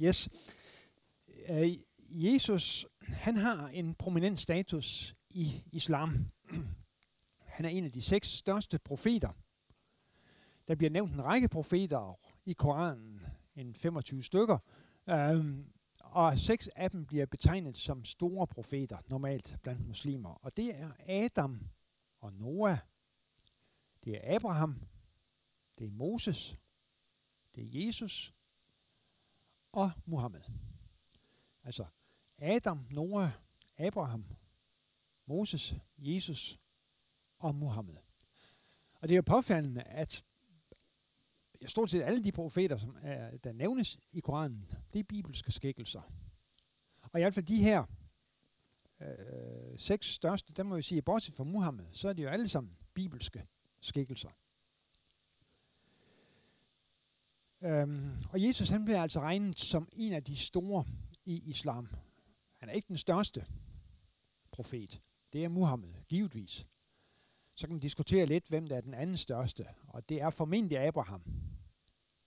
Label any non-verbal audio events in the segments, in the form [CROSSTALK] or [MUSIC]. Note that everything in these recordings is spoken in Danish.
Yes. Uh, Jesus, han har en prominent status i islam. [CLEARS THROAT] Han er en af de seks største profeter. Der bliver nævnt en række profeter i Koranen, en 25 stykker, um, og seks af dem bliver betegnet som store profeter, normalt blandt muslimer. Og det er Adam og Noah, det er Abraham, det er Moses, det er Jesus og Muhammed. Altså Adam, Noah, Abraham, Moses, Jesus og Muhammed. Og det er jo påfaldende, at stort set alle de profeter, som er, der nævnes i Koranen, det er bibelske skikkelser. Og i hvert fald de her øh, seks største, der må jeg sige, bortset fra Muhammed, så er de jo alle sammen bibelske skikkelser. Øhm, og Jesus han bliver altså regnet som en af de store i islam. Han er ikke den største profet. Det er Muhammed, givetvis. Så kan man diskutere lidt, hvem der er den anden største, og det er formentlig Abraham.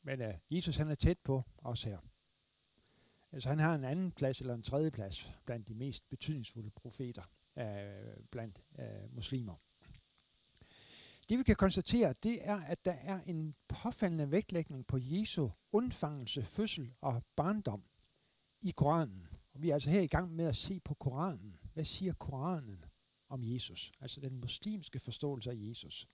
Men øh, Jesus han er tæt på os her. Altså han har en anden plads eller en tredje plads blandt de mest betydningsfulde profeter øh, blandt øh, muslimer. Det vi kan konstatere, det er, at der er en påfaldende vægtlægning på Jesu undfangelse, fødsel og barndom i Koranen. Og vi er altså her i gang med at se på Koranen. Hvad siger Koranen om Jesus? Altså den muslimske forståelse af Jesus.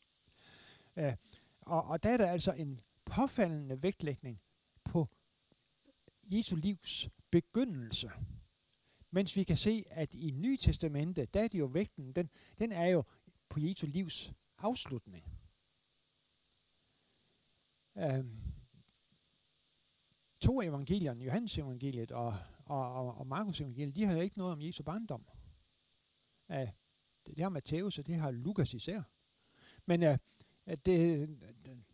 Uh, og, og der er der altså en påfaldende vægtlægning på Jesu livs begyndelse. Mens vi kan se, at i Nye Testamente, der er det jo vægten, den, den er jo på Jesu livs afslutning. Øhm, to evangelierne, Johannes evangeliet og, og, og, og Markus evangeliet, de har jo ikke noget om Jesu barndom. Øh, det, det har Matthæus, og det har Lukas især. Men, øh, det,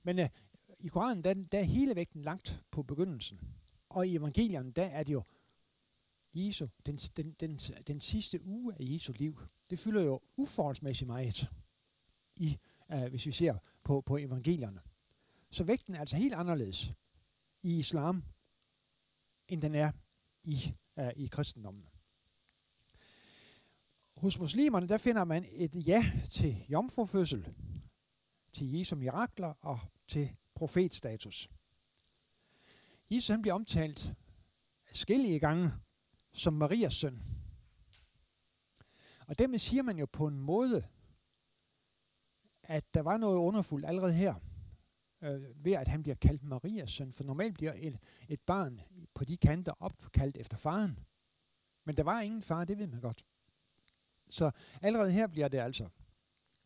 men øh, i Koranen, der, der er hele vægten langt på begyndelsen. Og i evangelierne, der er det jo Jesu, den, den, den, den sidste uge af Jesu liv. Det fylder jo uforholdsmæssigt meget, i, uh, hvis vi ser på, på evangelierne. Så vægten er altså helt anderledes i islam, end den er i, uh, i kristendommen. Hos muslimerne, der finder man et ja til jomfrufødsel, til Jesu mirakler og til profetstatus. Jesus han bliver omtalt skellige gange som Marias søn. Og dermed siger man jo på en måde, at der var noget underfuldt allerede her, øh, ved at han bliver kaldt Marias søn. For normalt bliver et, et barn på de kanter opkaldt efter faren. Men der var ingen far, det ved man godt. Så allerede her bliver det altså,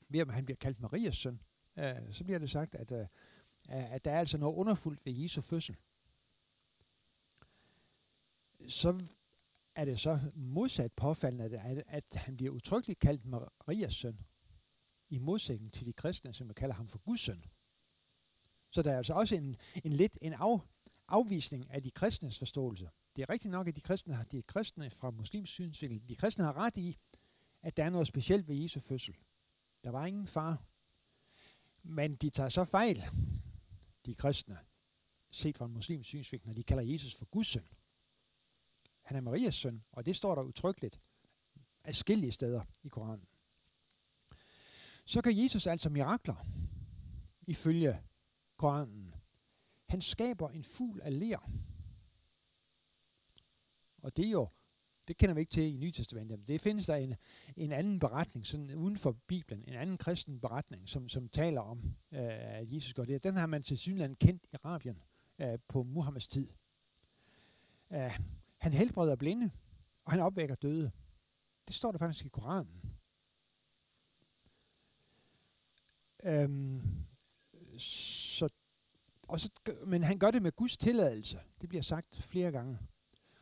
ved at han bliver kaldt Marias søn, øh, så bliver det sagt, at øh, at der er altså noget underfuldt ved Jesu fødsel. Så er det så modsat påfaldende, at, at han bliver utryggeligt kaldt Marias søn, i modsætning til de kristne, som kalder ham for Guds søn. Så der er altså også en, en lidt en af, afvisning af de kristnes forståelse. Det er rigtigt nok, at de kristne, har, de kristne fra muslims synsvinkel, de kristne har ret i, at der er noget specielt ved Jesu fødsel. Der var ingen far. Men de tager så fejl, de kristne, set fra en muslims synsvinkel, når de kalder Jesus for Guds søn. Han er Marias søn, og det står der udtrykkeligt afskillige steder i Koranen. Så kan Jesus altså mirakler, ifølge Koranen. Han skaber en fugl af ler. Og det er jo, det kender vi ikke til i Nye Testamentet. Det findes der en, en anden beretning, sådan uden for Bibelen, en anden kristen beretning, som, som taler om, øh, at Jesus gør det. Den har man til synligheden kendt i Arabien øh, på Muhammeds tid. Uh, han helbreder blinde, og han opvækker døde. Det står der faktisk i Koranen. Øhm, så, og så, men han gør det med Guds tilladelse. Det bliver sagt flere gange.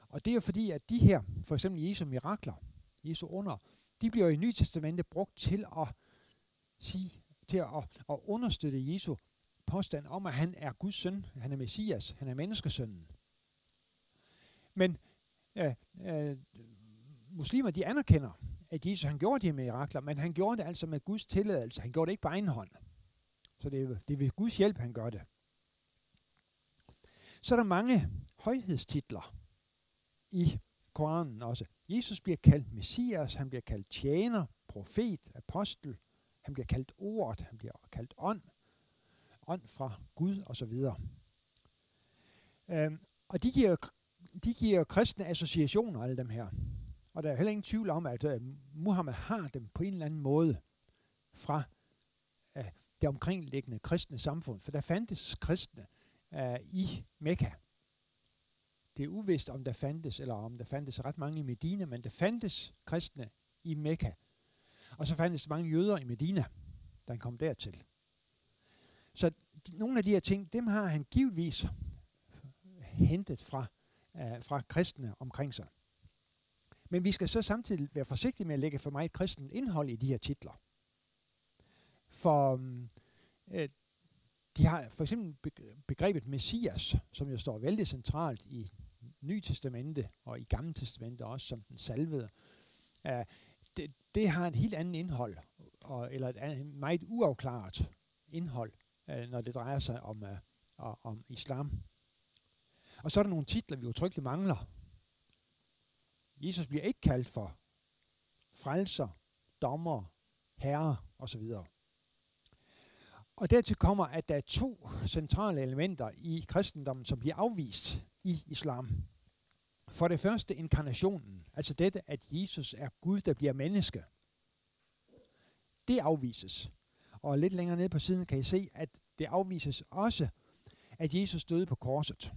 Og det er jo fordi, at de her, for eksempel Jesu mirakler, Jesu under, de bliver jo i Nye Testamente brugt til at sige, til at, at understøtte Jesu påstand om, at han er Guds søn, han er Messias, han er menneskesønnen. Men øh, øh, muslimer, de anerkender, at Jesus han gjorde de her mirakler, men han gjorde det altså med Guds tilladelse. Han gjorde det ikke på egen hånd. Så det er, det er ved Guds hjælp, han gør det. Så er der mange højhedstitler i Koranen også. Jesus bliver kaldt Messias, han bliver kaldt tjener, profet, apostel, han bliver kaldt ordet, han bliver kaldt ånd, ånd fra Gud osv. Øhm, og de giver, de giver kristne associationer, alle dem her. Og der er heller ingen tvivl om, at uh, Muhammed har dem på en eller anden måde fra uh, det omkringliggende kristne samfund. For der fandtes kristne uh, i Mekka. Det er uvist, om der fandtes, eller om der fandtes ret mange i Medina, men der fandtes kristne i Mekka. Og så fandtes mange jøder i Medina, da han kom dertil. Så de, nogle af de her ting, dem har han givetvis hentet fra, uh, fra kristne omkring sig. Men vi skal så samtidig være forsigtige med at lægge for meget kristen indhold i de her titler. For mm, øh, de har for eksempel begrebet Messias, som jo står vældig centralt i Nye Testamente og i Gamle Testamente også som den salvede. Uh, det, det har et helt andet indhold, og, eller et andet, meget uafklaret indhold, uh, når det drejer sig om, uh, om islam. Og så er der nogle titler, vi utryggeligt mangler. Jesus bliver ikke kaldt for frelser, dommer, herre osv. Og dertil kommer, at der er to centrale elementer i kristendommen, som bliver afvist i islam. For det første inkarnationen, altså dette, at Jesus er Gud, der bliver menneske. Det afvises. Og lidt længere nede på siden kan I se, at det afvises også, at Jesus døde på korset.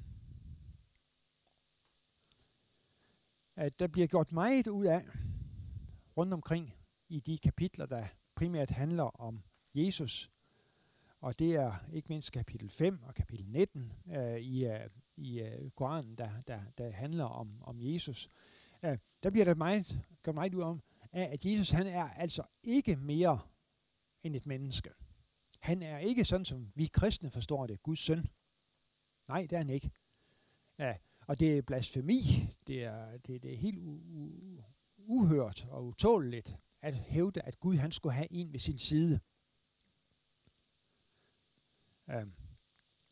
At der bliver gjort meget ud af rundt omkring i de kapitler, der primært handler om Jesus og det er ikke mindst kapitel 5 og kapitel 19 øh, i, øh, i øh, Koranen, der, der, der handler om, om Jesus. Øh, der bliver der meget, gør meget ud om, at Jesus han er altså ikke mere end et menneske. Han er ikke sådan, som vi kristne forstår det, Guds søn. Nej, det er han ikke. Ja, og det er blasfemi. Det er, det, det er helt u, u, uhørt og utåleligt at hævde, at Gud han skulle have en ved sin side. Um,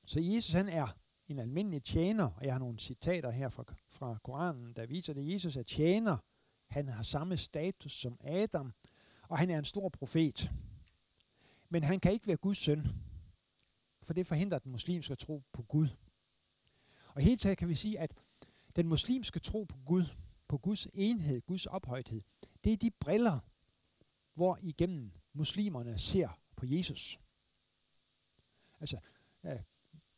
så Jesus han er en almindelig tjener, og jeg har nogle citater her fra, fra Koranen, der viser det. Jesus er tjener, han har samme status som Adam, og han er en stor profet. Men han kan ikke være Guds søn, for det forhindrer den muslimske tro på Gud. Og helt taget kan vi sige, at den muslimske tro på Gud, på Guds enhed, Guds ophøjthed, det er de briller, hvor igennem muslimerne ser på Jesus. Altså,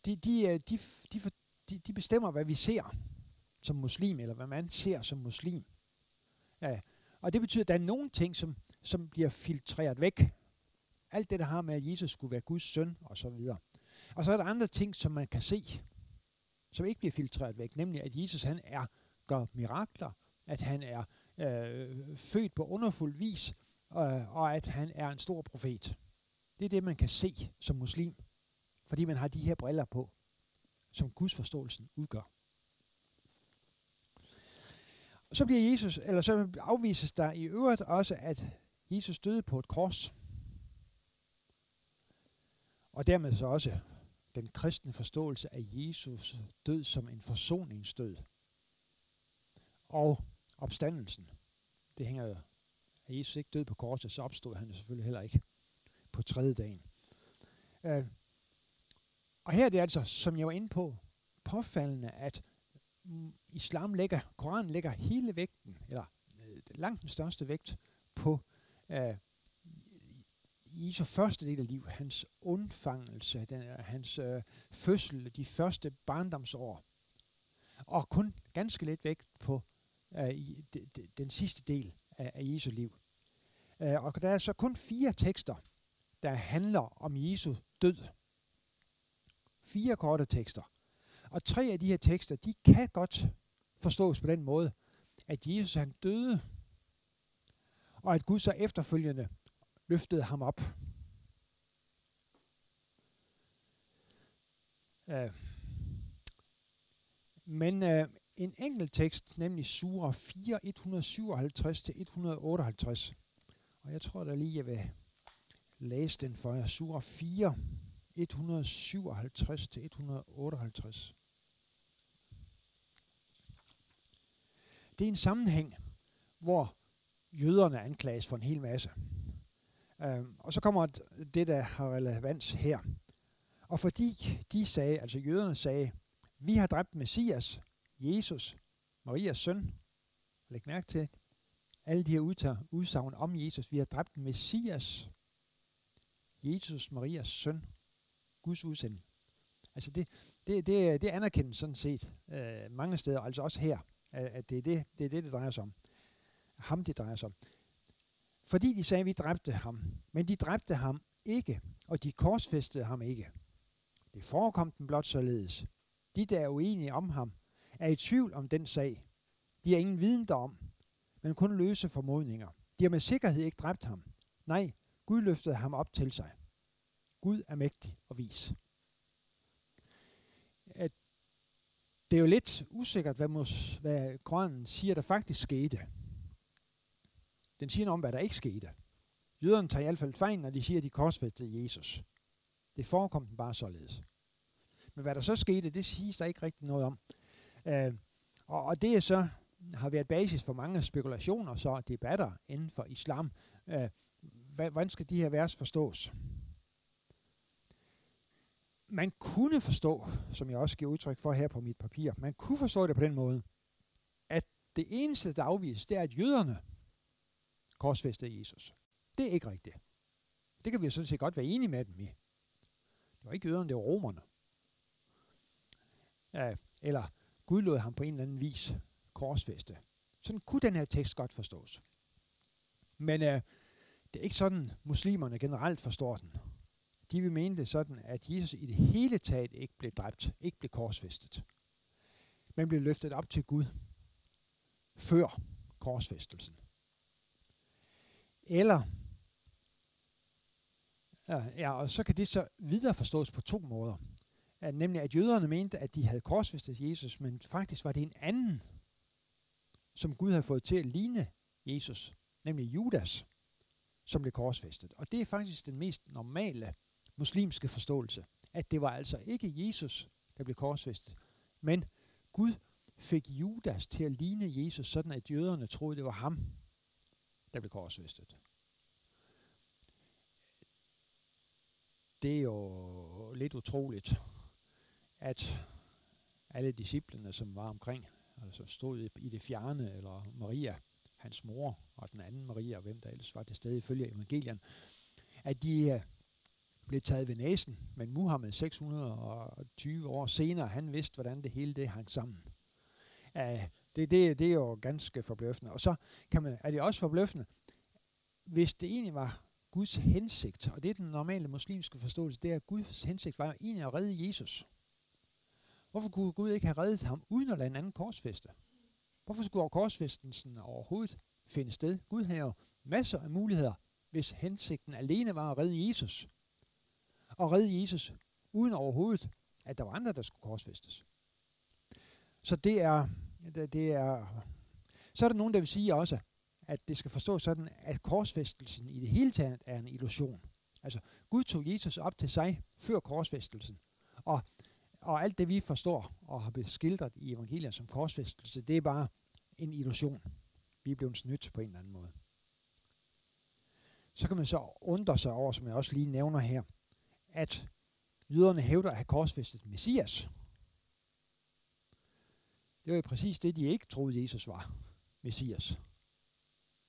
de, de, øh, de, de, de, de bestemmer, hvad vi ser som muslim, eller hvad man ser som muslim. Ja, og det betyder, at der er nogle ting, som, som bliver filtreret væk. Alt det, der har med, at Jesus skulle være Guds søn, og så videre. Og så er der andre ting, som man kan se, som ikke bliver filtreret væk, nemlig at Jesus han er gør mirakler, at han er øh, født på underfuld vis, øh, og at han er en stor profet. Det er det, man kan se som muslim fordi man har de her briller på, som Guds forståelsen udgør. Så bliver Jesus, eller så afvises der i øvrigt også, at Jesus døde på et kors. Og dermed så også den kristne forståelse af Jesus død som en forsoningsdød. Og opstandelsen. Det hænger jo. At Jesus ikke død på korset, så opstod han selvfølgelig heller ikke på tredje dagen. Øh, og her er det altså, som jeg var inde på, påfaldende, at islam lægger, Koranen lægger hele vægten, eller øh, langt den største vægt, på øh, Jesu første del af liv, hans undfangelse, den, øh, hans øh, fødsel, de første barndomsår, og kun ganske lidt vægt på øh, i, de, de, den sidste del af, af Jesu liv. Øh, og der er så kun fire tekster, der handler om Jesu død fire korte tekster. Og tre af de her tekster, de kan godt forstås på den måde, at Jesus han døde, og at Gud så efterfølgende løftede ham op. Uh, men uh, en enkelt tekst, nemlig Sura 4, 157-158, og jeg tror da lige, jeg vil læse den for jer. Sura 4, 157 til 158. det er en sammenhæng, hvor jøderne anklages for en hel masse. Øhm, og så kommer det, der har relevans her. Og fordi de sagde, altså jøderne sagde, vi har dræbt Messias, Jesus, Marias søn. Læg mærke til alle de her udsagn om Jesus. Vi har dræbt Messias, Jesus, Marias søn, Guds udsending. Altså det, det, det, det anerkendes sådan set øh, mange steder, altså også her, at det er det, det er det, det drejer sig om. Ham, det drejer sig om. Fordi de sagde, at vi dræbte ham. Men de dræbte ham ikke, og de korsfæstede ham ikke. Det forekom dem blot således. De, der er uenige om ham, er i tvivl om den sag. De har ingen viden derom, men kun løse formodninger. De har med sikkerhed ikke dræbt ham. Nej, Gud løftede ham op til sig. Gud er mægtig og vis. At det er jo lidt usikkert, hvad, mås, hvad Koranen siger, der faktisk skete. Den siger noget om, hvad der ikke skete. Jøderne tager i hvert fald fejl, når de siger, at de korsfæstede Jesus. Det forekom den bare således. Men hvad der så skete, det siges der ikke rigtig noget om. Øh, og, og det er så har været basis for mange spekulationer så debatter inden for islam. Øh, hvordan skal de her vers forstås? Man kunne forstå, som jeg også giver udtryk for her på mit papir, man kunne forstå det på den måde, at det eneste, der afvises, det er, at jøderne korsfæstede Jesus. Det er ikke rigtigt. Det kan vi sådan set godt være enige med dem i. Det var ikke jøderne, det var romerne. Ja, eller Gud lod ham på en eller anden vis korsfæste. Sådan kunne den her tekst godt forstås. Men øh, det er ikke sådan, muslimerne generelt forstår den. De vil mene det sådan, at Jesus i det hele taget ikke blev dræbt, ikke blev korsfæstet, men blev løftet op til Gud før korsfæstelsen. Eller, ja, og så kan det så videre forstås på to måder. At, nemlig at jøderne mente, at de havde korsfæstet Jesus, men faktisk var det en anden, som Gud havde fået til at ligne Jesus, nemlig Judas, som blev korsfæstet. Og det er faktisk den mest normale muslimske forståelse, at det var altså ikke Jesus, der blev korsfæstet, men Gud fik Judas til at ligne Jesus, sådan at jøderne troede, det var ham, der blev korsfæstet. Det er jo lidt utroligt, at alle disciplene, som var omkring, altså stod i det fjerne, eller Maria, hans mor, og den anden Maria, og hvem der ellers var til stede ifølge evangelien, at de øh, blev taget ved næsen, men Muhammed 620 år senere, han vidste, hvordan det hele det hang sammen det, det, det er jo ganske forbløffende. Og så kan man, er det også forbløffende, hvis det egentlig var Guds hensigt, og det er den normale muslimske forståelse, det er, at Guds hensigt var egentlig at redde Jesus. Hvorfor kunne Gud ikke have reddet ham, uden at lade en anden korsfeste? Hvorfor skulle korsfestelsen overhovedet finde sted? Gud har jo masser af muligheder, hvis hensigten alene var at redde Jesus. Og redde Jesus, uden overhovedet, at der var andre, der skulle korsfæstes. Så det er, det, det er, så er der nogen, der vil sige også, at det skal forstås sådan, at korsfæstelsen i det hele taget er en illusion. Altså, Gud tog Jesus op til sig før korsfæstelsen. Og og alt det, vi forstår og har beskildret i evangeliet som korsfæstelse, det er bare en illusion. Vi er blevet snydt på en eller anden måde. Så kan man så undre sig over, som jeg også lige nævner her, at jøderne hævder at have korsfæstet Messias. Det var jo præcis det, de ikke troede, Jesus var. Messias.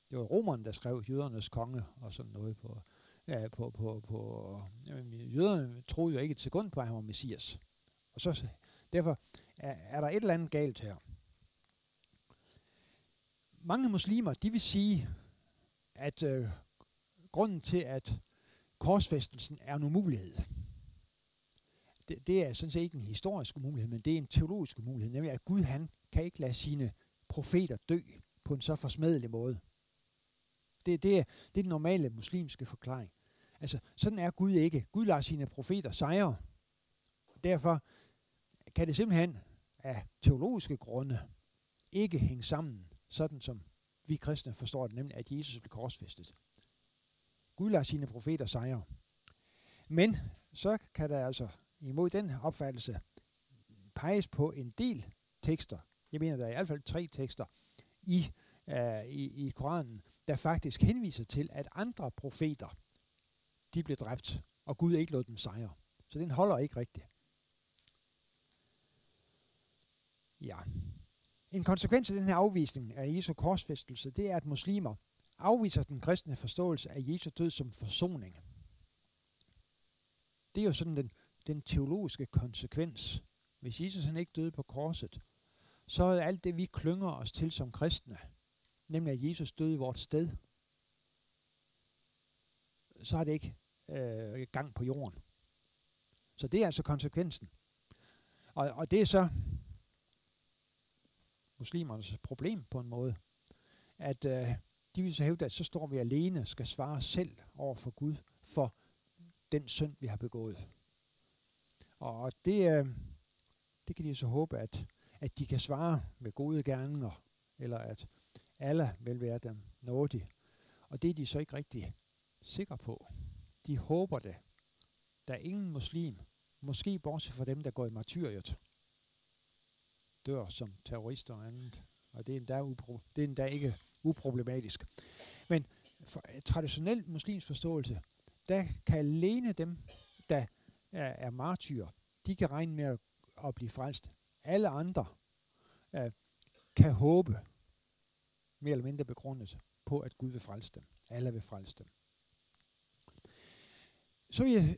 Det var romerne, der skrev jødernes konge og sådan noget på, ja, på, på, på jøderne troede jo ikke et sekund på, at han var Messias. Og så, derfor er, er der et eller andet galt her. Mange muslimer, de vil sige, at øh, grunden til, at korsfæstelsen er en umulighed, det, det er sådan set ikke en historisk umulighed, men det er en teologisk umulighed, nemlig at Gud han kan ikke lade sine profeter dø på en så forsmedelig måde. Det, det, er, det er den normale muslimske forklaring. Altså, sådan er Gud ikke. Gud lader sine profeter sejre. Derfor kan det simpelthen af teologiske grunde ikke hænge sammen, sådan som vi kristne forstår det, nemlig at Jesus blev korsfæstet. Gud lader sine profeter sejre. Men så kan der altså imod den opfattelse peges på en del tekster. Jeg mener, der er i hvert fald tre tekster i, øh, i, i Koranen, der faktisk henviser til, at andre profeter, de blev dræbt, og Gud ikke lod dem sejre. Så den holder ikke rigtigt. Ja. En konsekvens af den her afvisning af Jesu korsfæstelse, det er, at muslimer afviser den kristne forståelse af Jesu død som forsoning. Det er jo sådan den, den teologiske konsekvens. Hvis Jesus han ikke døde på korset, så er alt det, vi klynger os til som kristne, nemlig at Jesus døde i vores sted, så er det ikke øh, gang på jorden. Så det er altså konsekvensen. Og, og det er så muslimernes problem på en måde, at øh, de vil så hævde, at så står vi alene skal svare selv over for Gud for den synd, vi har begået. Og det, øh, det kan de så håbe, at, at de kan svare med gode gerninger, eller at alle vil være dem nådige. Og det er de så ikke rigtig sikre på. De håber det. Der er ingen muslim, måske bortset fra dem, der går i martyriet, dør som terrorister og andet. Og det er endda, upro- det er endda ikke uproblematisk. Men for traditionel muslims forståelse, der kan alene dem, der er, er martyrer, de kan regne med at, at blive frelst. Alle andre øh, kan håbe, mere eller mindre begrundet, på at Gud vil frelse dem. Alle vil frelse dem. Så vil jeg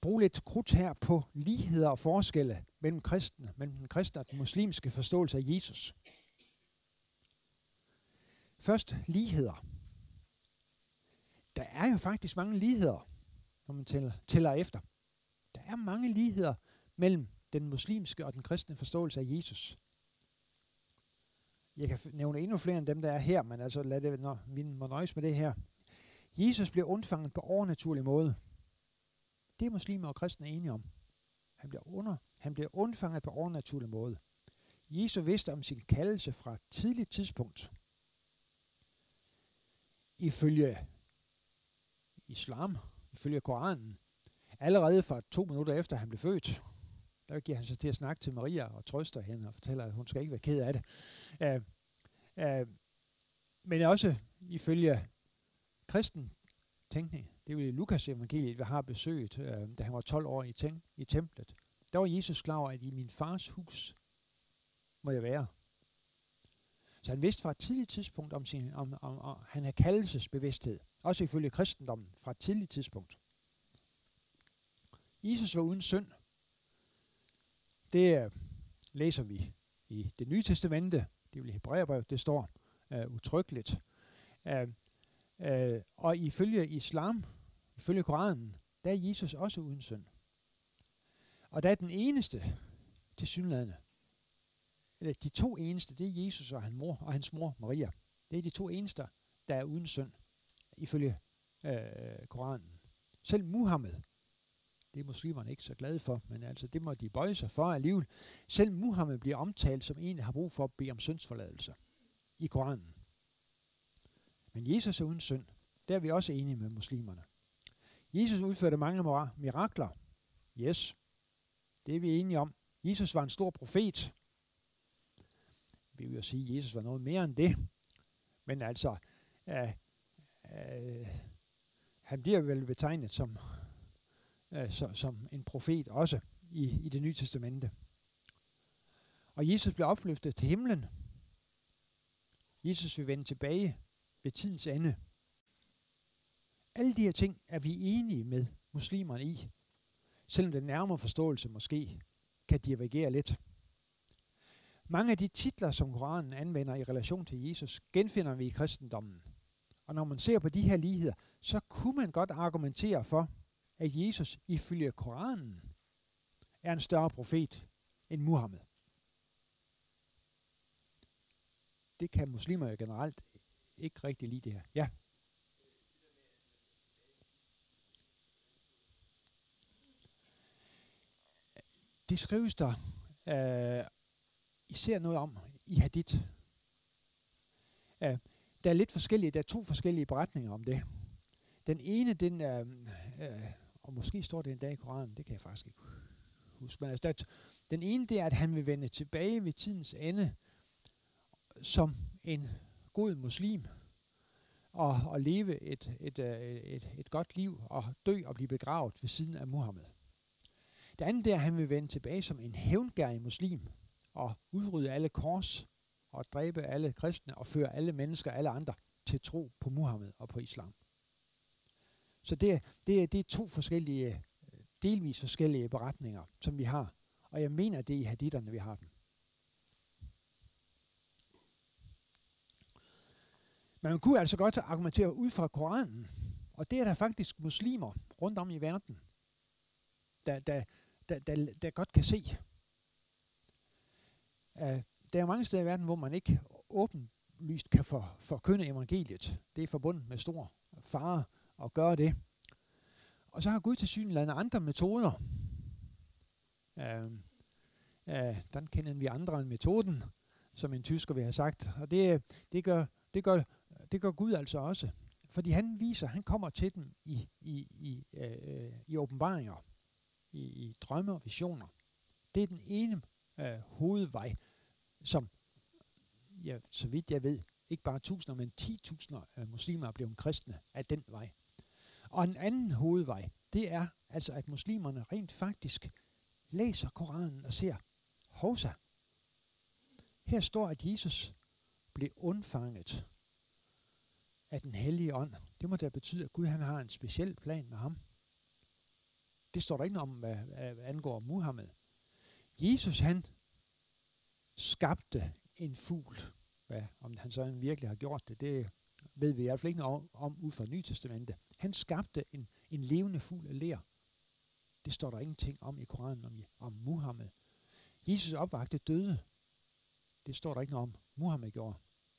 bruge lidt krudt her på ligheder og forskelle mellem kristne, mellem den kristne og den muslimske forståelse af Jesus. Først ligheder. Der er jo faktisk mange ligheder, når man tæller, tæller efter. Der er mange ligheder mellem den muslimske og den kristne forståelse af Jesus. Jeg kan nævne endnu flere end dem, der er her, men altså lad det, når vi må nøjes med det her. Jesus blev undfanget på overnaturlig måde. Det er muslimer og kristne enige om. Han bliver, under, han bliver undfanget på overnaturlig måde. Jesus vidste om sin kaldelse fra et tidligt tidspunkt. Ifølge islam, ifølge Koranen, allerede fra to minutter efter han blev født, der giver han sig til at snakke til Maria og trøster hende og fortæller, at hun skal ikke være ked af det. Uh, uh, men også ifølge kristen tænkning, det er jo Lukas evangeliet, vi har besøgt, uh, øh, da han var 12 år i, tænk, i templet. Der var Jesus klar over, at i min fars hus må jeg være. Så han vidste fra et tidligt tidspunkt om, sin, om, om, om han havde kaldelsesbevidsthed. Også ifølge kristendommen fra et tidligt tidspunkt. Jesus var uden synd. Det øh, læser vi i det nye testamente. Det vil i Hebræerbrevet, det står øh, uh, utryggeligt. Uh, øh, uh, og ifølge islam, ifølge Koranen, der er Jesus også uden synd. Og der er den eneste til synlædende, eller de to eneste, det er Jesus og, hans mor, og hans mor Maria. Det er de to eneste, der er uden synd, ifølge øh, Koranen. Selv Muhammed, det er muslimerne ikke så glade for, men altså det må de bøje sig for alligevel. Selv Muhammed bliver omtalt som en, der har brug for at bede om syndsforladelse i Koranen. Men Jesus er uden synd. Der er vi også enige med muslimerne. Jesus udførte mange mirakler. Yes, det er vi enige om. Jesus var en stor profet. Vi vil jo sige, at Jesus var noget mere end det. Men altså, øh, øh, han bliver vel betegnet som, øh, så, som en profet også i, i det nye testamente. Og Jesus blev opløftet til himlen. Jesus vil vende tilbage ved tidens ende. Alle de her ting er vi enige med muslimerne i selvom den nærmere forståelse måske kan divergere lidt. Mange af de titler, som Koranen anvender i relation til Jesus, genfinder vi i kristendommen. Og når man ser på de her ligheder, så kunne man godt argumentere for, at Jesus ifølge Koranen er en større profet end Muhammed. Det kan muslimer jo generelt ikke rigtig lide det her. Ja. det skrives der øh, især noget om i Hadith. Øh, der er lidt forskellige, der er to forskellige beretninger om det. Den ene, den er, øh, og måske står det en dag i Koranen, det kan jeg faktisk ikke huske, men altså, der, den ene, det er, at han vil vende tilbage ved tidens ende som en god muslim og, og leve et, et, et, et, et godt liv og dø og blive begravet ved siden af Muhammed. Det andet er, at han vil vende tilbage som en hævngærig muslim og udrydde alle kors og dræbe alle kristne og føre alle mennesker, alle andre, til tro på Muhammed og på islam. Så det, er, det, er, det er to forskellige, øh, delvis forskellige beretninger, som vi har. Og jeg mener, det er i haditterne, vi har dem. Men man kunne altså godt argumentere ud fra Koranen, og det er der faktisk muslimer rundt om i verden, der, der, der, der, der godt kan se. Uh, der er mange steder i verden, hvor man ikke åbenlyst kan for, forkynde evangeliet. Det er forbundet med stor fare at gøre det. Og så har Gud til synligheden andre metoder. Øh, øh, den kender vi andre end metoden, som en tysker vil have sagt. Og det, det, gør, det, gør, det gør Gud altså også. Fordi han viser, han kommer til dem i, i, i, øh, i åbenbaringer, i, i drømme og visioner. Det er den ene øh, hovedvej, som, ja, så vidt jeg ved, ikke bare tusinder, men 10.000 øh, muslimer er blevet kristne af den vej. Og en anden hovedvej, det er altså, at muslimerne rent faktisk læser Koranen og ser, hovsa, her står, at Jesus blev undfanget af den hellige ånd. Det må da betyde, at Gud han har en speciel plan med ham. Det står der ikke om, hvad, hvad angår Muhammed. Jesus han skabte en fugl. Hvad, om han så virkelig har gjort det, det ved vi i hvert fald ikke noget om, om ud fra Nye Testamente. Han skabte en, en levende fugl af ler. Det står der ingenting om i Koranen om, om Muhammed. Jesus opvagte døde. Det står der ikke noget om, Muhammed gjorde.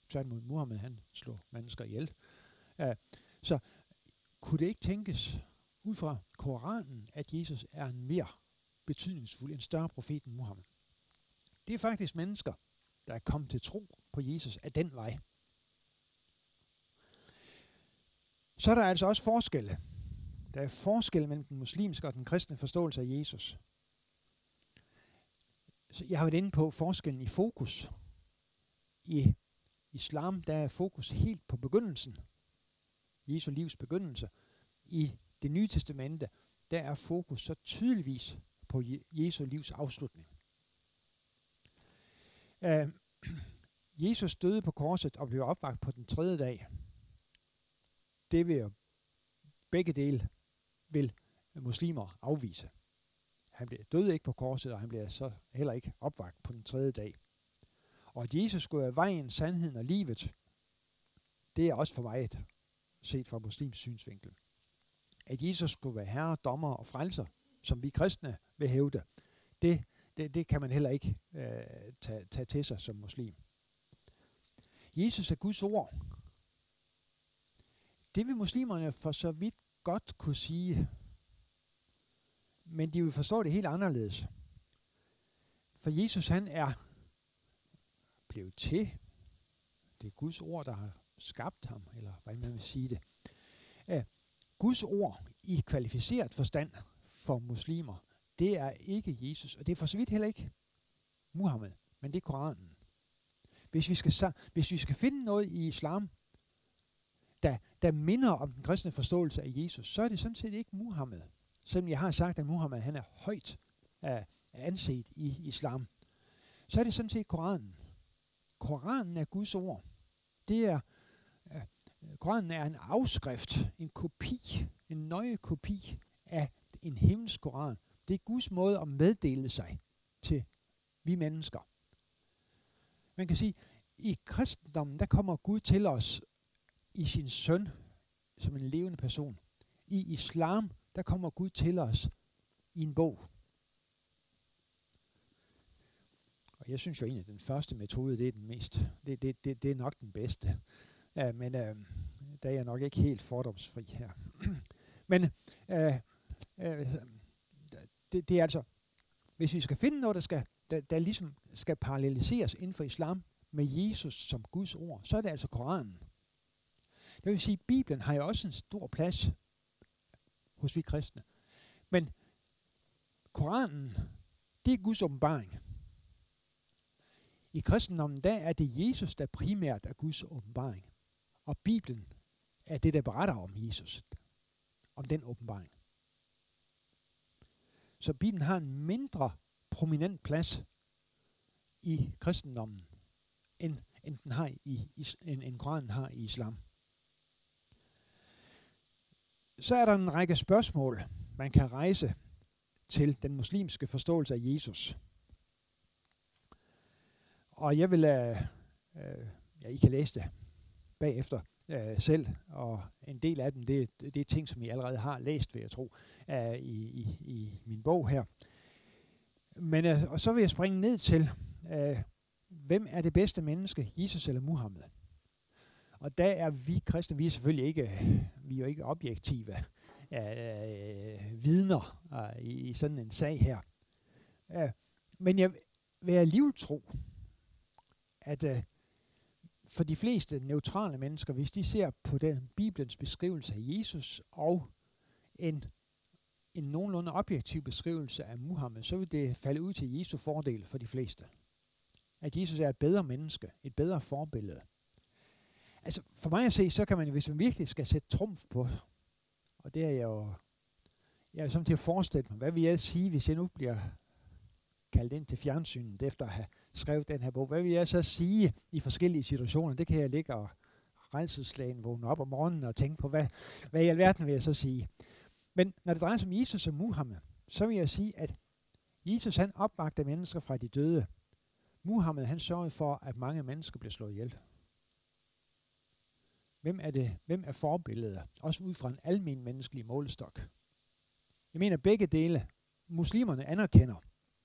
Tværtimod, Muhammed han slog mennesker ihjel. Uh, så kunne det ikke tænkes ud fra Koranen, at Jesus er en mere betydningsfuld, en større profet end Muhammed? Det er faktisk mennesker, der er kommet til tro på Jesus af den vej. Så er der altså også forskelle. Der er forskel mellem den muslimske og den kristne forståelse af Jesus. Så jeg har været inde på forskellen i fokus. I islam der er fokus helt på begyndelsen. Jesu livs begyndelse. I det nye testamente, der er fokus så tydeligvis på Jesu livs afslutning. Uh, [CLEARS THROAT] Jesus døde på korset og blev opvagt på den tredje dag. Det vil begge dele vil muslimer afvise. Han blev døde ikke på korset, og han blev så heller ikke opvagt på den tredje dag. Og at Jesus skulle være vejen, sandheden og livet, det er også for mig et, set fra muslims synsvinkel. At Jesus skulle være herre, dommer og frelser, som vi kristne vil hævde, det, det, det kan man heller ikke øh, tage, tage til sig som muslim. Jesus er Guds ord. Det vil muslimerne for så vidt godt kunne sige, men de vil forstå det helt anderledes. For Jesus han er blevet til. Det er Guds ord, der har skabt ham, eller hvad man vil sige det. Uh, Guds ord i kvalificeret forstand for muslimer, det er ikke Jesus, og det er for så vidt heller ikke Muhammed, men det er Koranen. Hvis vi skal, hvis vi skal finde noget i islam, der, der minder om den kristne forståelse af Jesus, så er det sådan set ikke Muhammed. Selvom jeg har sagt, at Muhammed han er højt uh, anset i islam, så er det sådan set Koranen. Koranen er Guds ord. Det er, uh, Koranen er en afskrift, en kopi, en nøje kopi af en himmelsk koran. Det er Guds måde at meddele sig til vi mennesker. Man kan sige, i kristendommen, der kommer Gud til os i sin søn som en levende person. I islam, der kommer Gud til os i en bog. Og jeg synes jo egentlig, at den første metode, det er den mest, det, det, det, det er nok den bedste. Ja, men øh, der er jeg nok ikke helt fordomsfri her. [CLEARS THROAT] men øh, øh, det, det er altså, hvis vi skal finde noget, der, skal, der, der ligesom skal paralleliseres inden for islam med Jesus som Guds ord, så er det altså Koranen. Det vil sige, at Bibelen har jo også en stor plads hos vi kristne. Men Koranen, det er Guds åbenbaring. I kristendommen, der er det Jesus, der primært er Guds åbenbaring. Og Bibelen er det, der beretter om Jesus. Om den åbenbaring. Så Bibelen har en mindre prominent plads i kristendommen, end, end den har i, i end, end Koranen har i islam. Så er der en række spørgsmål, man kan rejse til den muslimske forståelse af Jesus. Og jeg vil, øh, øh, ja, I kan læse det bagefter øh, selv, og en del af dem, det, det er ting, som I allerede har læst, vil jeg tro, øh, i, i, i min bog her. Men øh, og så vil jeg springe ned til, øh, hvem er det bedste menneske, Jesus eller Muhammed? Og der er vi kristne, vi er selvfølgelig ikke, vi er jo ikke objektive øh, øh, vidner øh, i, i sådan en sag her. Øh, men jeg vil alligevel tro, at øh, for de fleste neutrale mennesker, hvis de ser på den Bibelens beskrivelse af Jesus og en, en nogenlunde objektiv beskrivelse af Muhammed, så vil det falde ud til Jesu fordel for de fleste. At Jesus er et bedre menneske, et bedre forbillede. Altså for mig at se, så kan man, hvis man virkelig skal sætte trumf på, og det er jeg jo, jeg er som til at forestille mig, hvad vil jeg sige, hvis jeg nu bliver kaldt ind til fjernsynet efter at have skrevet den her bog. Hvad vil jeg så sige i forskellige situationer? Det kan jeg ligge og redselslagen vågne op om morgenen og tænke på, hvad, hvad i alverden vil jeg så sige? Men når det drejer sig om Jesus og Muhammed, så vil jeg sige, at Jesus han opvagte mennesker fra de døde. Muhammed han sørgede for, at mange mennesker blev slået ihjel. Hvem er det? Hvem er forbilledet? Også ud fra en almen menneskelig målestok. Jeg mener begge dele. Muslimerne anerkender,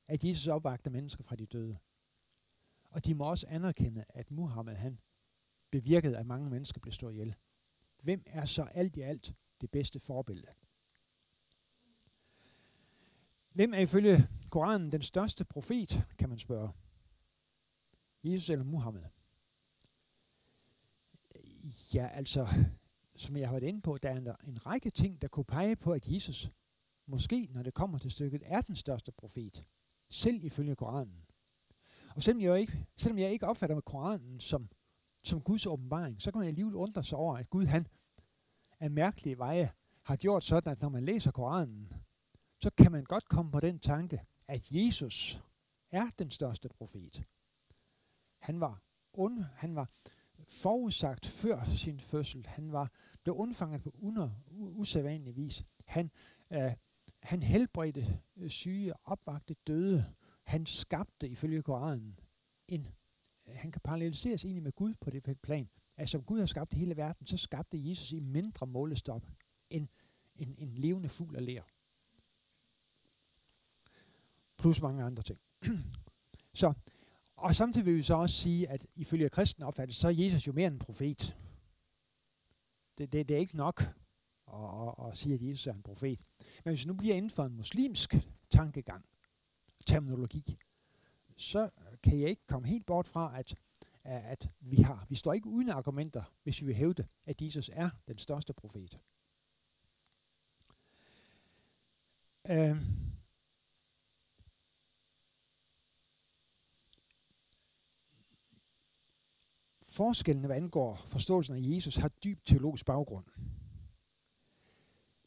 at Jesus opvagter mennesker fra de døde. Og de må også anerkende, at Muhammed han bevirkede, at mange mennesker blev slået ihjel. Hvem er så alt i alt det bedste forbillede? Hvem er ifølge Koranen den største profet, kan man spørge? Jesus eller Muhammed? Ja, altså, som jeg har været inde på, der er en, en række ting, der kunne pege på, at Jesus måske, når det kommer til stykket, er den største profet. Selv ifølge Koranen. Og selvom jeg ikke, selvom jeg ikke opfatter med Koranen som, som Guds åbenbaring, så kan man alligevel undre sig over, at Gud han af mærkelige veje har gjort sådan, at når man læser Koranen, så kan man godt komme på den tanke, at Jesus er den største profet. Han var, und, han var forudsagt før sin fødsel. Han var blev undfanget på under, usædvanlig vis. Han, øh, han helbredte øh, syge, opvagte døde. Han skabte ifølge Koranen en, øh, han kan paralleliseres egentlig med Gud på det plan. Altså som Gud har skabt hele verden, så skabte Jesus i mindre målestop end en, en levende fugl af lær. Plus mange andre ting. [CLEARS THROAT] så, og samtidig vil vi så også sige, at ifølge kristen opfattelse, så er Jesus jo mere en profet. Det, det, det er ikke nok at, at, at sige, at Jesus er en profet. Men hvis vi nu bliver inden for en muslimsk tankegang, terminologi, så kan jeg ikke komme helt bort fra, at, at vi, har, vi står ikke uden argumenter, hvis vi vil hævde, at Jesus er den største profet. Øh, Forskellen, hvad angår forståelsen af Jesus, har dyb teologisk baggrund.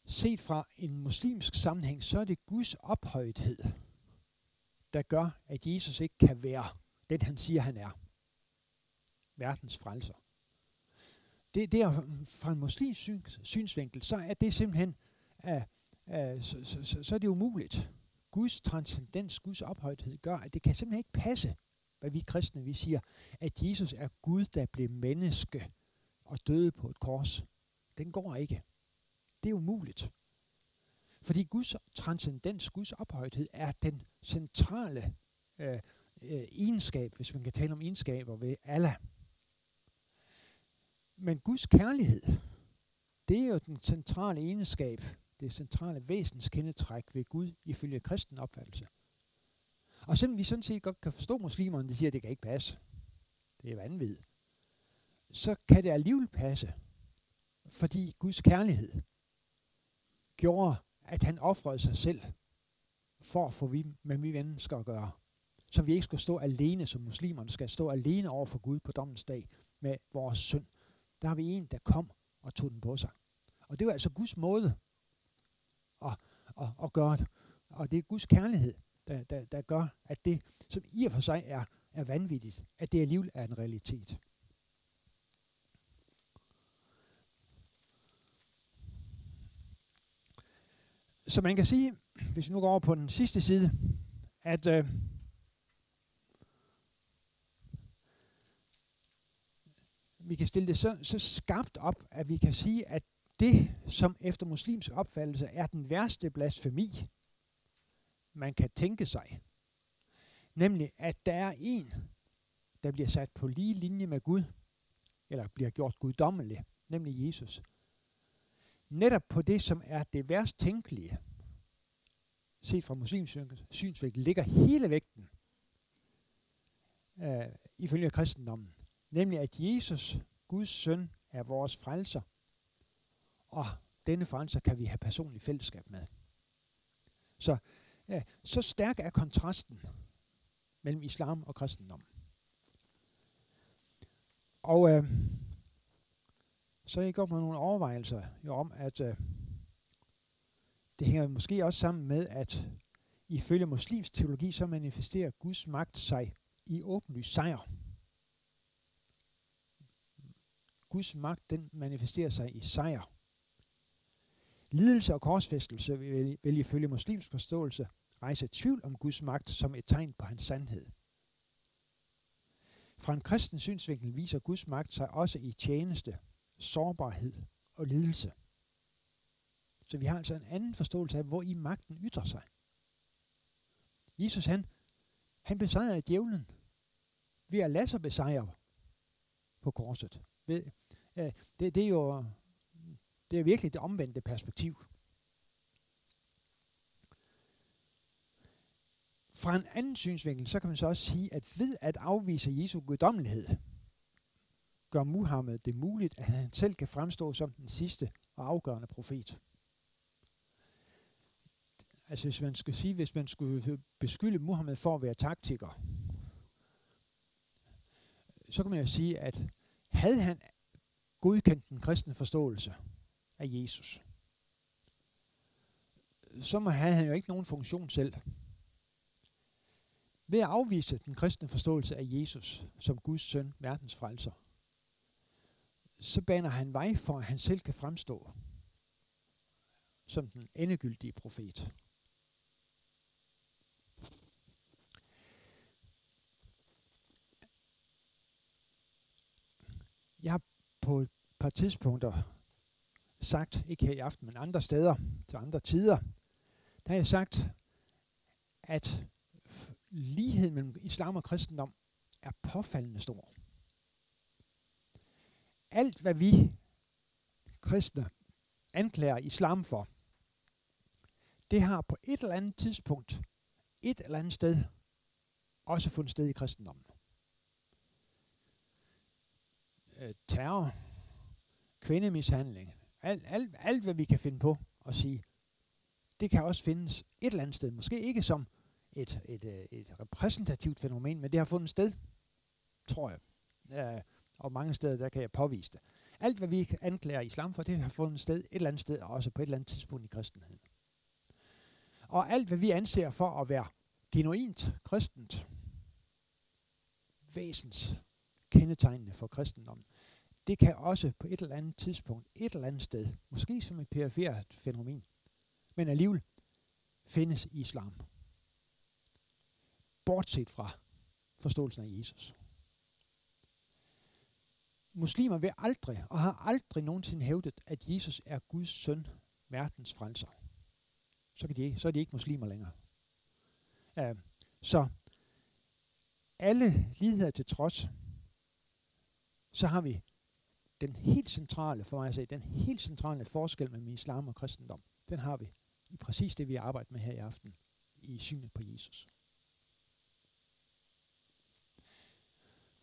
Set fra en muslimsk sammenhæng, så er det Guds ophøjethed, der gør, at Jesus ikke kan være den, han siger, han er. Verdens frelser. Det, det er fra en muslimsk syns, synsvinkel, så er det simpelthen, uh, uh, så, så, så, så er det umuligt. Guds transcendens, Guds ophøjethed gør, at det kan simpelthen ikke passe, hvad vi kristne vi siger, at Jesus er Gud, der blev menneske og døde på et kors. Den går ikke. Det er umuligt. Fordi Guds transcendens, Guds ophøjthed, er den centrale øh, øh, egenskab, hvis man kan tale om egenskaber ved Allah. Men Guds kærlighed, det er jo den centrale egenskab, det centrale væsenskendetræk ved Gud ifølge kristen opfattelse. Og selvom vi sådan set godt kan forstå muslimerne, de siger, at det kan ikke passe. Det er vanvid. Så kan det alligevel passe. Fordi Guds kærlighed gjorde, at han offrede sig selv for at få vi, med vi mennesker at gøre. Så vi ikke skal stå alene, som muslimerne skal stå alene over for Gud på dommens dag med vores synd. Der har vi en, der kom og tog den på sig. Og det var altså Guds måde at, at, at gøre det. Og det er Guds kærlighed, der, der, der gør, at det, som i og for sig er, er vanvittigt, at det alligevel er en realitet. Så man kan sige, hvis vi nu går over på den sidste side, at øh, vi kan stille det så, så skarpt op, at vi kan sige, at det, som efter muslims opfattelse er den værste blasfemi, man kan tænke sig, nemlig at der er en, der bliver sat på lige linje med Gud, eller bliver gjort guddommelig, nemlig Jesus. Netop på det, som er det værst tænkelige, set fra muslims synsvinkel, ligger hele vægten øh, ifølge kristendommen. Nemlig at Jesus, Guds søn, er vores frelser. Og denne frelser kan vi have personligt fællesskab med. Så, ja, så stærk er kontrasten mellem islam og kristendom. Og øh, så jeg går med nogle overvejelser jo om, at øh, det hænger måske også sammen med, at ifølge muslims teologi, så manifesterer Guds magt sig i åbenlys sejr. Guds magt, den manifesterer sig i sejr. Lidelse og korsfæstelse vil, vil ifølge muslims forståelse rejse tvivl om Guds magt som et tegn på hans sandhed. Fra en kristen synsvinkel viser Guds magt sig også i tjeneste, sårbarhed og lidelse. Så vi har altså en anden forståelse af, hvor i magten ytrer sig. Jesus han, han besejrede djævlen ved at lade sig besejre på korset. Ved, øh, det, det er jo det er virkelig det omvendte perspektiv. Fra en anden synsvinkel, så kan man så også sige, at ved at afvise Jesu guddommelighed, gør Muhammed det muligt, at han selv kan fremstå som den sidste og afgørende profet. Altså hvis man skulle sige, hvis man skulle beskylde Muhammed for at være taktiker, så kan man jo sige, at havde han godkendt den kristne forståelse af Jesus, så havde han jo ikke nogen funktion selv. Ved at afvise den kristne forståelse af Jesus som Guds søn, verdens frelser, så baner han vej for, at han selv kan fremstå som den endegyldige profet. Jeg har på et par tidspunkter sagt, ikke her i aften, men andre steder, til andre tider, der har jeg sagt, at ligheden mellem islam og kristendom er påfaldende stor. Alt, hvad vi kristne anklager islam for, det har på et eller andet tidspunkt, et eller andet sted, også fundet sted i kristendommen. Øh, terror, kvindemishandling, alt, alt, alt hvad vi kan finde på at sige, det kan også findes et eller andet sted. Måske ikke som et, et, øh, et, repræsentativt fænomen, men det har fundet sted, tror jeg. Uh, og mange steder, der kan jeg påvise det. Alt, hvad vi anklager islam for, det har fundet sted et eller andet sted, og også på et eller andet tidspunkt i kristenheden. Og alt, hvad vi anser for at være genuint kristent, væsens kendetegnende for kristendommen, det kan også på et eller andet tidspunkt, et eller andet sted, måske som et perifert fænomen, men alligevel findes i islam. Bortset fra forståelsen af Jesus. Muslimer vil aldrig og har aldrig nogensinde hævdet, at Jesus er Guds søn, verdens frelser. Så, kan de, så er de ikke muslimer længere. Uh, så alle ligheder til trods, så har vi den helt centrale, for mig at sige, den helt centrale forskel mellem islam og kristendom, den har vi i præcis det, vi arbejder med her i aften, i synet på Jesus.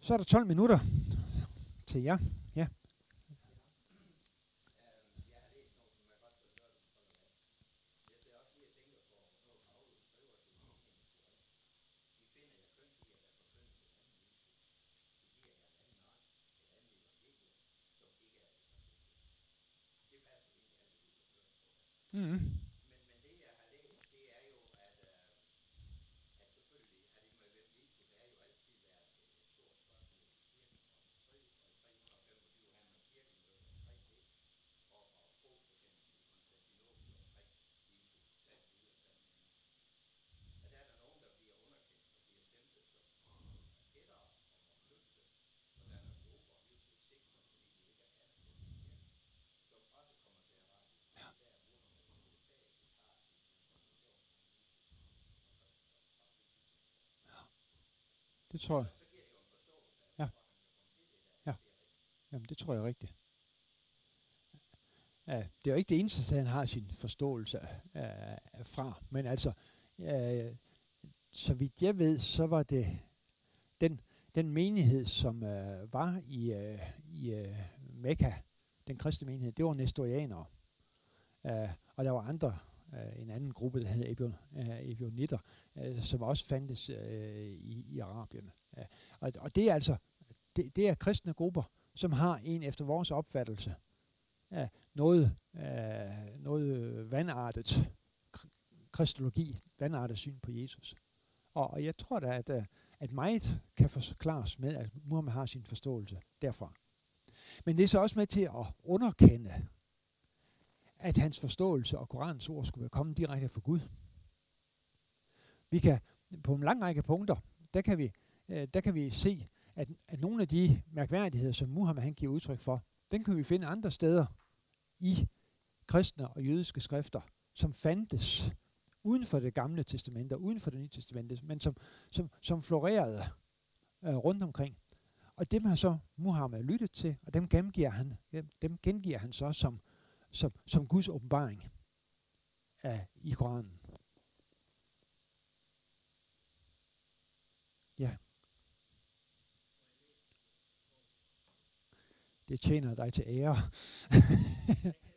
Så er der 12 minutter til jer. Ja. Det tror jeg. Ja. Ja. Jamen, det tror jeg rigtigt. Ja, det er jo ikke det eneste, han har sin forståelse af, fra, men altså, ja, så vidt jeg ved, så var det den, den menighed, som uh, var i, uh, i uh, Mekka, den kristne menighed, det var nestorianere. Uh, og der var andre, øh, en anden gruppe, der hed Ebion, øh, Ebionitter, øh, som også fandtes øh, i, i Arabien. Ja. og, og det er altså, det, det er kristne grupper, som har en efter vores opfattelse ja, noget, øh, noget vandartet kristologi, vandartet syn på Jesus. Og, og jeg tror da, at, at meget kan forklares med, at Muhammed har sin forståelse derfra. Men det er så også med til at underkende, at hans forståelse og Koranens ord skulle være kommet direkte fra Gud. Vi kan på en lang række punkter, der kan vi, øh, der kan vi se, at, at nogle af de mærkværdigheder, som Muhammed han giver udtryk for, den kan vi finde andre steder i kristne og jødiske skrifter, som fandtes uden for det gamle testamente og uden for det nye testamente, men som, som, som florerede øh, rundt omkring. Og dem har så Muhammed lyttet til, og dem gengiver han, øh, dem gengiver han så som, som, som Guds åbenbaring af, i Koranen. Ja. Det tjener dig til ære. [LAUGHS]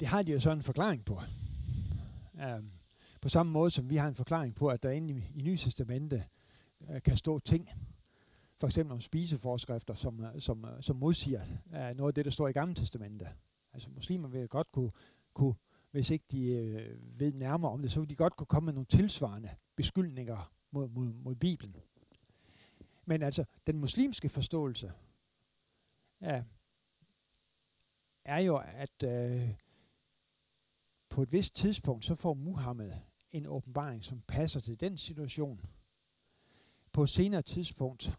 Det har de jo så en forklaring på. Um, på samme måde som vi har en forklaring på, at der inde i, i Nye Testamente uh, kan stå ting, for eksempel om spiseforskrifter, som, uh, som, uh, som modsiger uh, noget af det, der står i Gamle Testamente. Altså muslimer vil godt kunne, kunne hvis ikke de øh, ved nærmere om det, så vil de godt kunne komme med nogle tilsvarende beskyldninger mod, mod, mod Bibelen. Men altså, den muslimske forståelse uh, er jo, at øh, på et vist tidspunkt, så får Muhammed en åbenbaring, som passer til den situation. På et senere tidspunkt,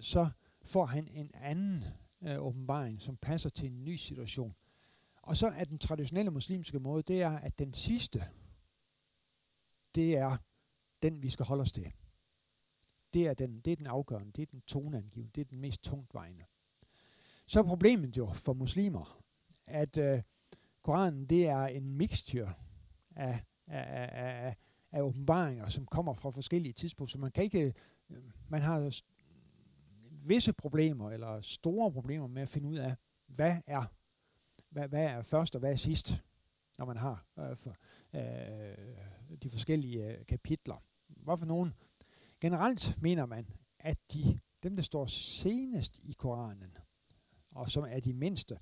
så får han en anden øh, åbenbaring, som passer til en ny situation. Og så er den traditionelle muslimske måde, det er, at den sidste, det er den, vi skal holde os til. Det er den, det er den afgørende, det er den toneangivende, det er den mest tungtvejende. Så er problemet jo for muslimer, at øh, Koranen det er en mixture af, af, af, af af åbenbaringer, som kommer fra forskellige tidspunkter. Så man kan ikke, øh, man har visse problemer, eller store problemer med at finde ud af, hvad er, hvad, hvad er først og hvad er sidst, når man har øh, for, øh, de forskellige øh, kapitler. Hvorfor nogen? Generelt mener man, at de, dem, der står senest i Koranen, og som er de mindste,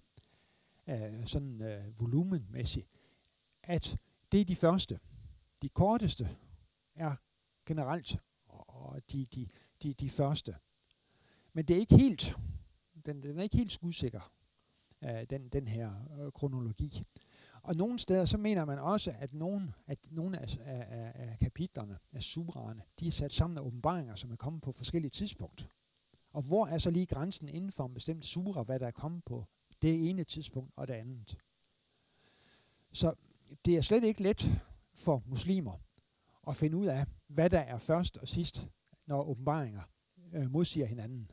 øh, sådan øh, volumenmæssigt, at det er de første. De korteste er generelt og de, de, de, de første. Men det er ikke helt, den, den er ikke helt skudsikker, øh, den, den her øh, kronologi. Og nogle steder, så mener man også, at nogle, at nogle af, af, af kapitlerne, af suraerne, de er sat sammen af åbenbaringer, som er kommet på forskellige tidspunkter. Og hvor er så lige grænsen inden for en bestemt sura, hvad der er kommet på det ene tidspunkt og det andet. Så det er slet ikke let for muslimer at finde ud af, hvad der er først og sidst, når åbenbaringer øh, modsiger hinanden.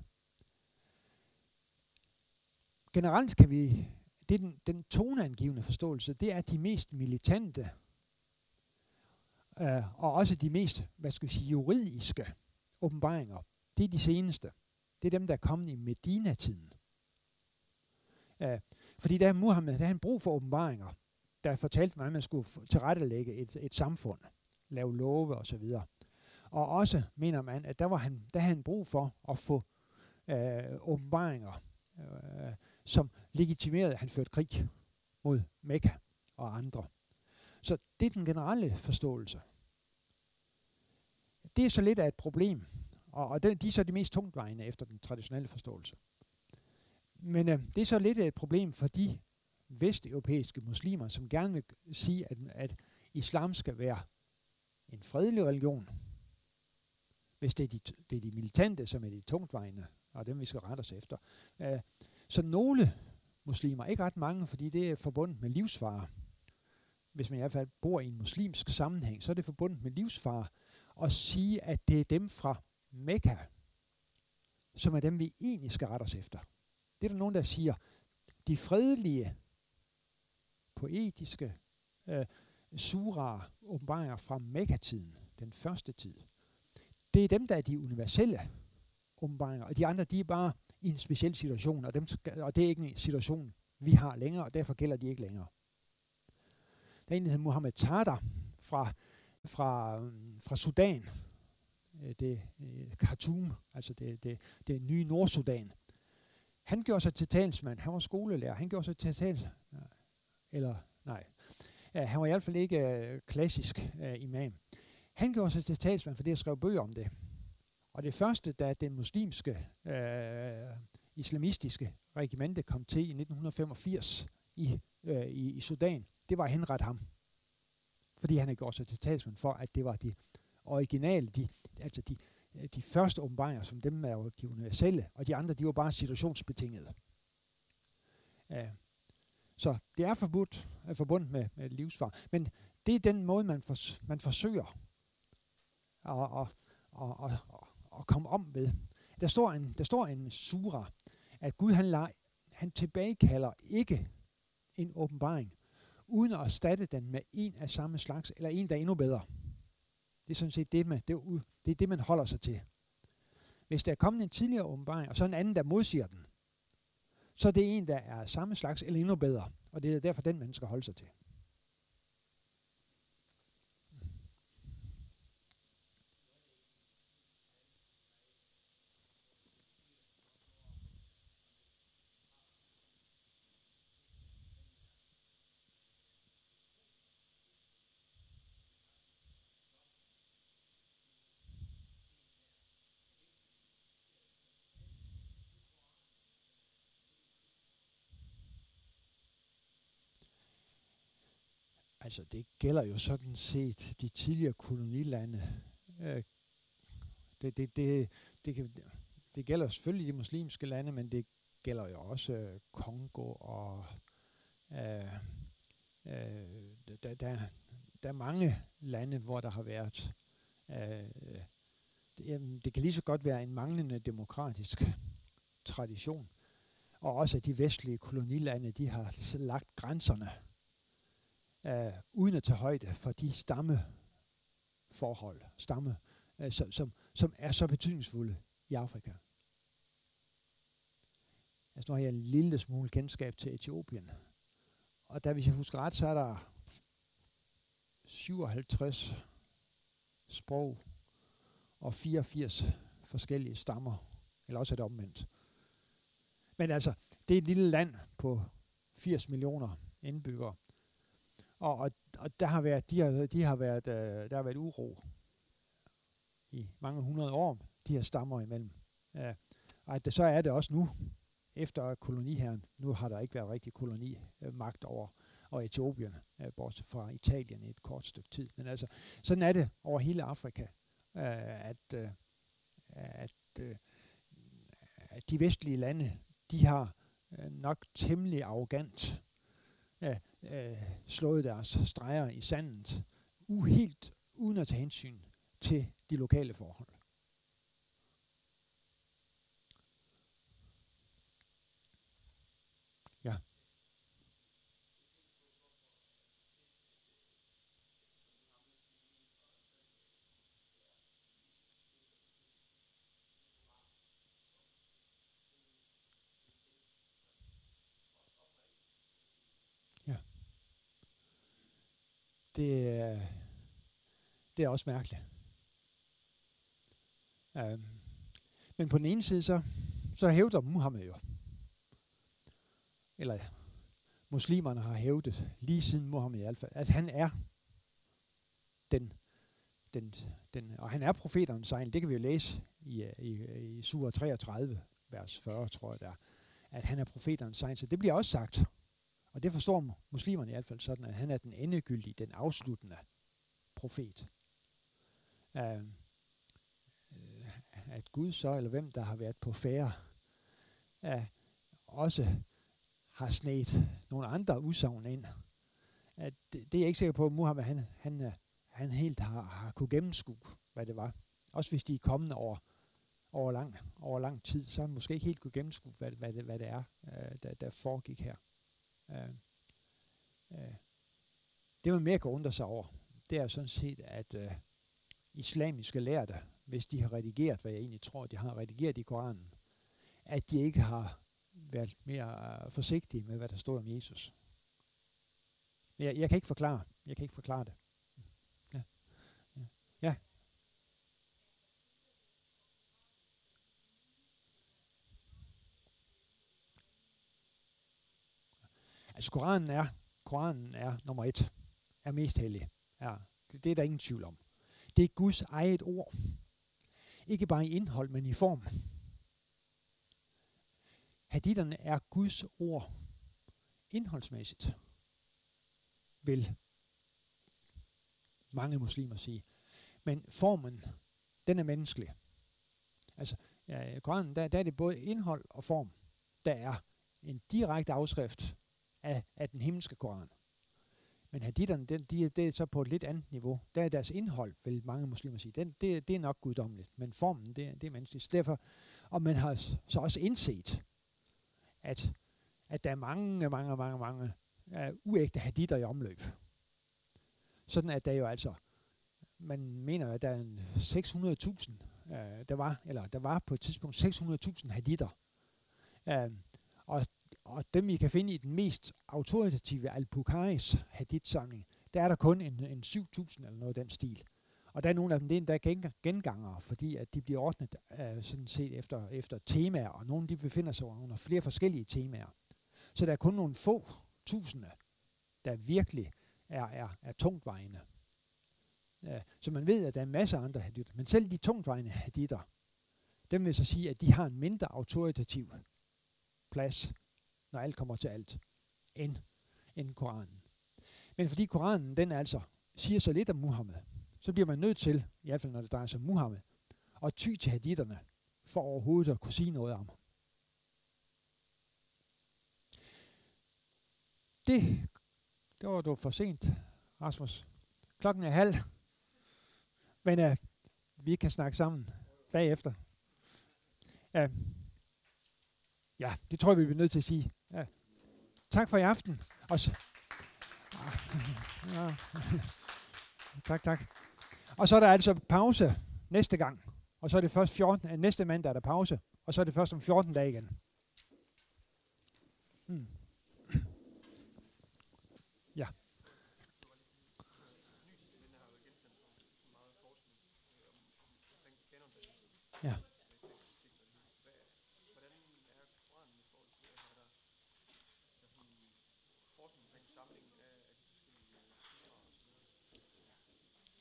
Generelt kan vi det er den, den toneangivende forståelse, det er de mest militante, øh, og også de mest, hvad skal vi sige, juridiske åbenbaringer. Det er de seneste. Det er dem, der er kommet i Medina-tiden. Uh, fordi der er Muhammed, der han brug for åbenbaringer, der fortalte mig, at man skulle tilrettelægge et, et samfund, lave love osv. Og også mener man, at der var han, der havde han brug for at få uh, åbenbaringer, uh, som legitimerede, at han førte krig mod Mekka og andre. Så det er den generelle forståelse. Det er så lidt af et problem, og, og de er så de mest tungtvejende efter den traditionelle forståelse. Men øh, det er så lidt af et problem for de vesteuropæiske muslimer, som gerne vil sige, at, at islam skal være en fredelig religion, hvis det er de, det er de militante, som er de tungtvejende, og dem vi skal rette os efter. Øh, så nogle muslimer, ikke ret mange, fordi det er forbundet med livsfare. Hvis man i hvert fald bor i en muslimsk sammenhæng, så er det forbundet med livsfare at sige, at det er dem fra Mekka, som er dem, vi egentlig skal rette os efter. Det er der nogen, der siger, de fredelige, poetiske, øh, sura åbenbaringer fra Mekka-tiden, den første tid, det er dem, der er de universelle åbenbaringer, og de andre, de er bare i en speciel situation, og, dem skal, og det er ikke en situation, vi har længere, og derfor gælder de ikke længere. Der er en, der hedder Mohammed Tata fra, fra, fra Sudan, øh, det øh, Khartoum, altså det, det, det nye Nordsudan. Han gjorde sig til talsmand, han var skolelærer, han gjorde sig til talsmand, eller nej, ja, han var i hvert fald ikke øh, klassisk øh, imam. Han gjorde sig til talsmand for det skrev bøger om det. Og det første, da den muslimske øh, islamistiske regimente kom til i 1985 i, øh, i, i Sudan, det var at henrette ham. Fordi han havde gjort sig til talsmand for, at det var de originale, de, altså de, Øh, de første åbenbaringer, som dem er de universelle, og de andre, de var bare situationsbetingede. Uh, så det er forbudt, er forbundet med, med livsfar. Men det er den måde, man, fors- man forsøger at, at, at, at, at komme om ved. Der står en, der står en sura, at Gud han, la, han tilbagekalder ikke en åbenbaring, uden at erstatte den med en af samme slags, eller en, der er endnu bedre. Det er sådan set det, man, det, er, det, er det, man holder sig til. Hvis der er kommet en tidligere åbenbaring, og så en anden, der modsiger den, så er det en, der er samme slags eller endnu bedre. Og det er derfor, den man skal holde sig til. Altså det gælder jo sådan set de tidligere kolonilande. Øh, det, det, det, det, kan, det gælder selvfølgelig de muslimske lande, men det gælder jo også øh, Kongo og øh, øh, der, der, der er mange lande, hvor der har været øh, øh det, det kan lige så godt være en manglende demokratisk tradition. Og også at de vestlige kolonilande, de har lagt grænserne øh, uden at tage højde for de stammeforhold, stamme, øh, som, som, som er så betydningsfulde i Afrika. Altså nu har jeg en lille smule kendskab til Etiopien. Og der, hvis jeg husker ret, så er der 57 sprog og 84 forskellige stammer. Eller også er det omvendt. Men altså, det er et lille land på 80 millioner indbyggere. Og, og, og der har været, de har, de har været, øh, der har været uro i mange hundrede år, de her stammer imellem. Øh, og at det, så er det også nu, efter koloniherren, nu har der ikke været rigtig kolonimagt over og Etiopien, øh, bortset fra Italien i et kort stykke tid. Men altså, sådan er det over hele Afrika, øh, at, øh, at, øh, at de vestlige lande, de har øh, nok temmelig arrogant øh, øh, slået deres streger i sandet, u helt uden at tage hensyn til de lokale forhold. Ja det, øh, det er også mærkeligt. Um, men på den ene side, så, så hævder Muhammed jo, eller muslimerne har hævdet, lige siden Muhammed i hvert fald, at han er den, den, den og han er profeternes egen, det kan vi jo læse i, i, i sur 33, vers 40, tror jeg der, at han er profeternes egen, så det bliver også sagt. Og det forstår muslimerne i hvert fald sådan, at han er den endegyldige, den afsluttende profet. Uh, at Gud så, eller hvem der har været på færre, uh, også har snedt nogle andre udsagn ind. At det, det er jeg ikke sikker på, at Muhammed han, han, han helt har, har kunne gennemskue, hvad det var. Også hvis de er kommende over, over, lang, over lang tid, så har han måske ikke helt kunne gennemskue, hvad, hvad, det, hvad det er, øh, der, der foregik her. Øh, øh, det man mere kan undre sig over, det er sådan set, at øh, islamiske lærte, hvis de har redigeret, hvad jeg egentlig tror, de har redigeret i Koranen, at de ikke har været mere øh, forsigtige med, hvad der står om Jesus. Jeg, jeg kan ikke forklare. Jeg kan ikke forklare det. Ja. Ja. ja. Altså Koranen er, Koranen er nummer et, er mest hellig. Ja, det, det er der ingen tvivl om. Det er Guds eget ord. Ikke bare i indhold, men i form. Haditherne er Guds ord indholdsmæssigt, vil mange muslimer sige. Men formen, den er menneskelig. Altså, ja, i Koranen, der, der er det både indhold og form, der er en direkte afskrift af, af den himmelske Koran. Men haditterne, den, de, det er så på et lidt andet niveau. Der er deres indhold, vil mange muslimer sige. Den, det, det er nok guddommeligt, men formen, det, det er menneskeligt. Derfor, og man har så også indset, at, at der er mange, mange, mange, mange uh, uægte haditter i omløb. Sådan at der jo altså, man mener, at der er 600.000, uh, øh, der var, eller der var på et tidspunkt 600.000 haditter. Uh, og, og dem, I kan finde i den mest autoritative Al-Bukharis hadith-samling, der er der kun en, en 7.000 eller noget af den stil. Og der er nogle af dem, det er endda gengangere, fordi at de bliver ordnet øh, sådan set efter, efter temaer, og nogle de befinder sig under flere forskellige temaer. Så der er kun nogle få tusinde, der virkelig er, er, er tungtvejende. Øh, så man ved, at der er masser af andre hadith, Men selv de tungtvejende hadither, dem vil så sige, at de har en mindre autoritativ plads, når alt kommer til alt, end, end Koranen. Men fordi Koranen, den altså siger så lidt om Muhammed, så bliver man nødt til, i hvert fald når det drejer sig om Muhammed, at ty til haditherne, for overhovedet at kunne sige noget om ham. Det, det var du for sent, Rasmus. Klokken er halv, men uh, vi kan snakke sammen bagefter. Uh, ja, det tror jeg, vi bliver nødt til at sige. Ja. tak for i aften. Og så, ja. [LAUGHS] tak, tak. Og så er der altså pause næste gang. Og så er det først 14, øh, næste mandag er der pause. Og så er det først om 14 dage igen. Hmm. Ja. Ja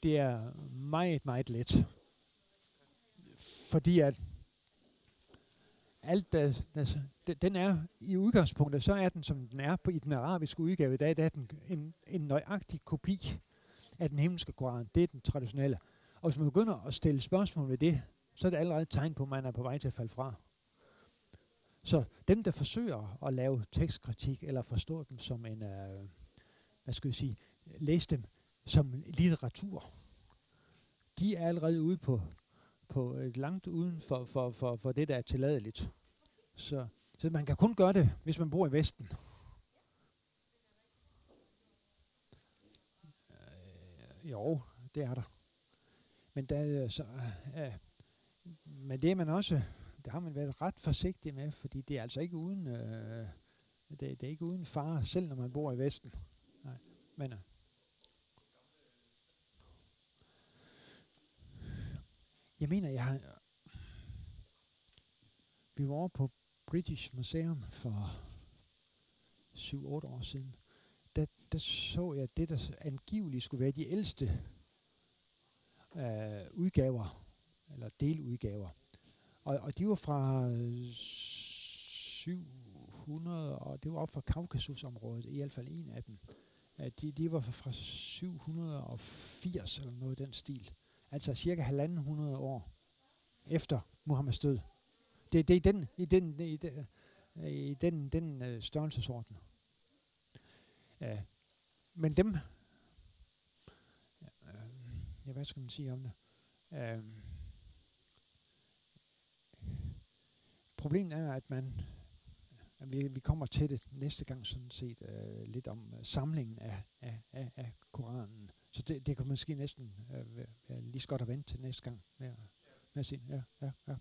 det er meget, meget let. Fordi at alt, der, der, den er i udgangspunktet, så er den, som den er på, i den arabiske udgave i dag, der er den en, en nøjagtig kopi af den himmelske Koran. Det er den traditionelle. Og hvis man begynder at stille spørgsmål ved det, så er det allerede et tegn på, at man er på vej til at falde fra. Så dem, der forsøger at lave tekstkritik, eller forstå dem som en, øh, hvad skal jeg sige, læse dem som litteratur, de er allerede ude på, på et langt uden for, for, for, for det, der er tilladeligt. Så, så man kan kun gøre det, hvis man bor i Vesten. Øh, jo, det er der. Men, der, øh, så, øh, men det er man også, det har man været ret forsigtig med, fordi det er altså ikke uden, øh, det, det er ikke uden fare, selv når man bor i Vesten. Nej, men, øh, Jeg mener, jeg har... Vi var over på British Museum for 7-8 år siden. Der, der så jeg det, der angiveligt skulle være de ældste øh, udgaver, eller deludgaver. Og, og de var fra øh, 700, og det var op fra Kaukasusområdet, i hvert fald en af dem. At de, de var fra 780 eller noget i den stil. Altså cirka halvanden hundrede år efter Muhammeds død. Det, det er i den, i den, i den, i den, den øh, størrelsesorden. Uh, men dem, uh, ja, hvad skal man sige om det? Uh, problemet er, at man at vi, vi kommer til det næste gang sådan set øh, lidt om øh, samlingen af, af, af, af Koranen. Så det, det kan måske næsten øh, være lige så godt at vente til næste gang med at, med at se. ja, ja, ja.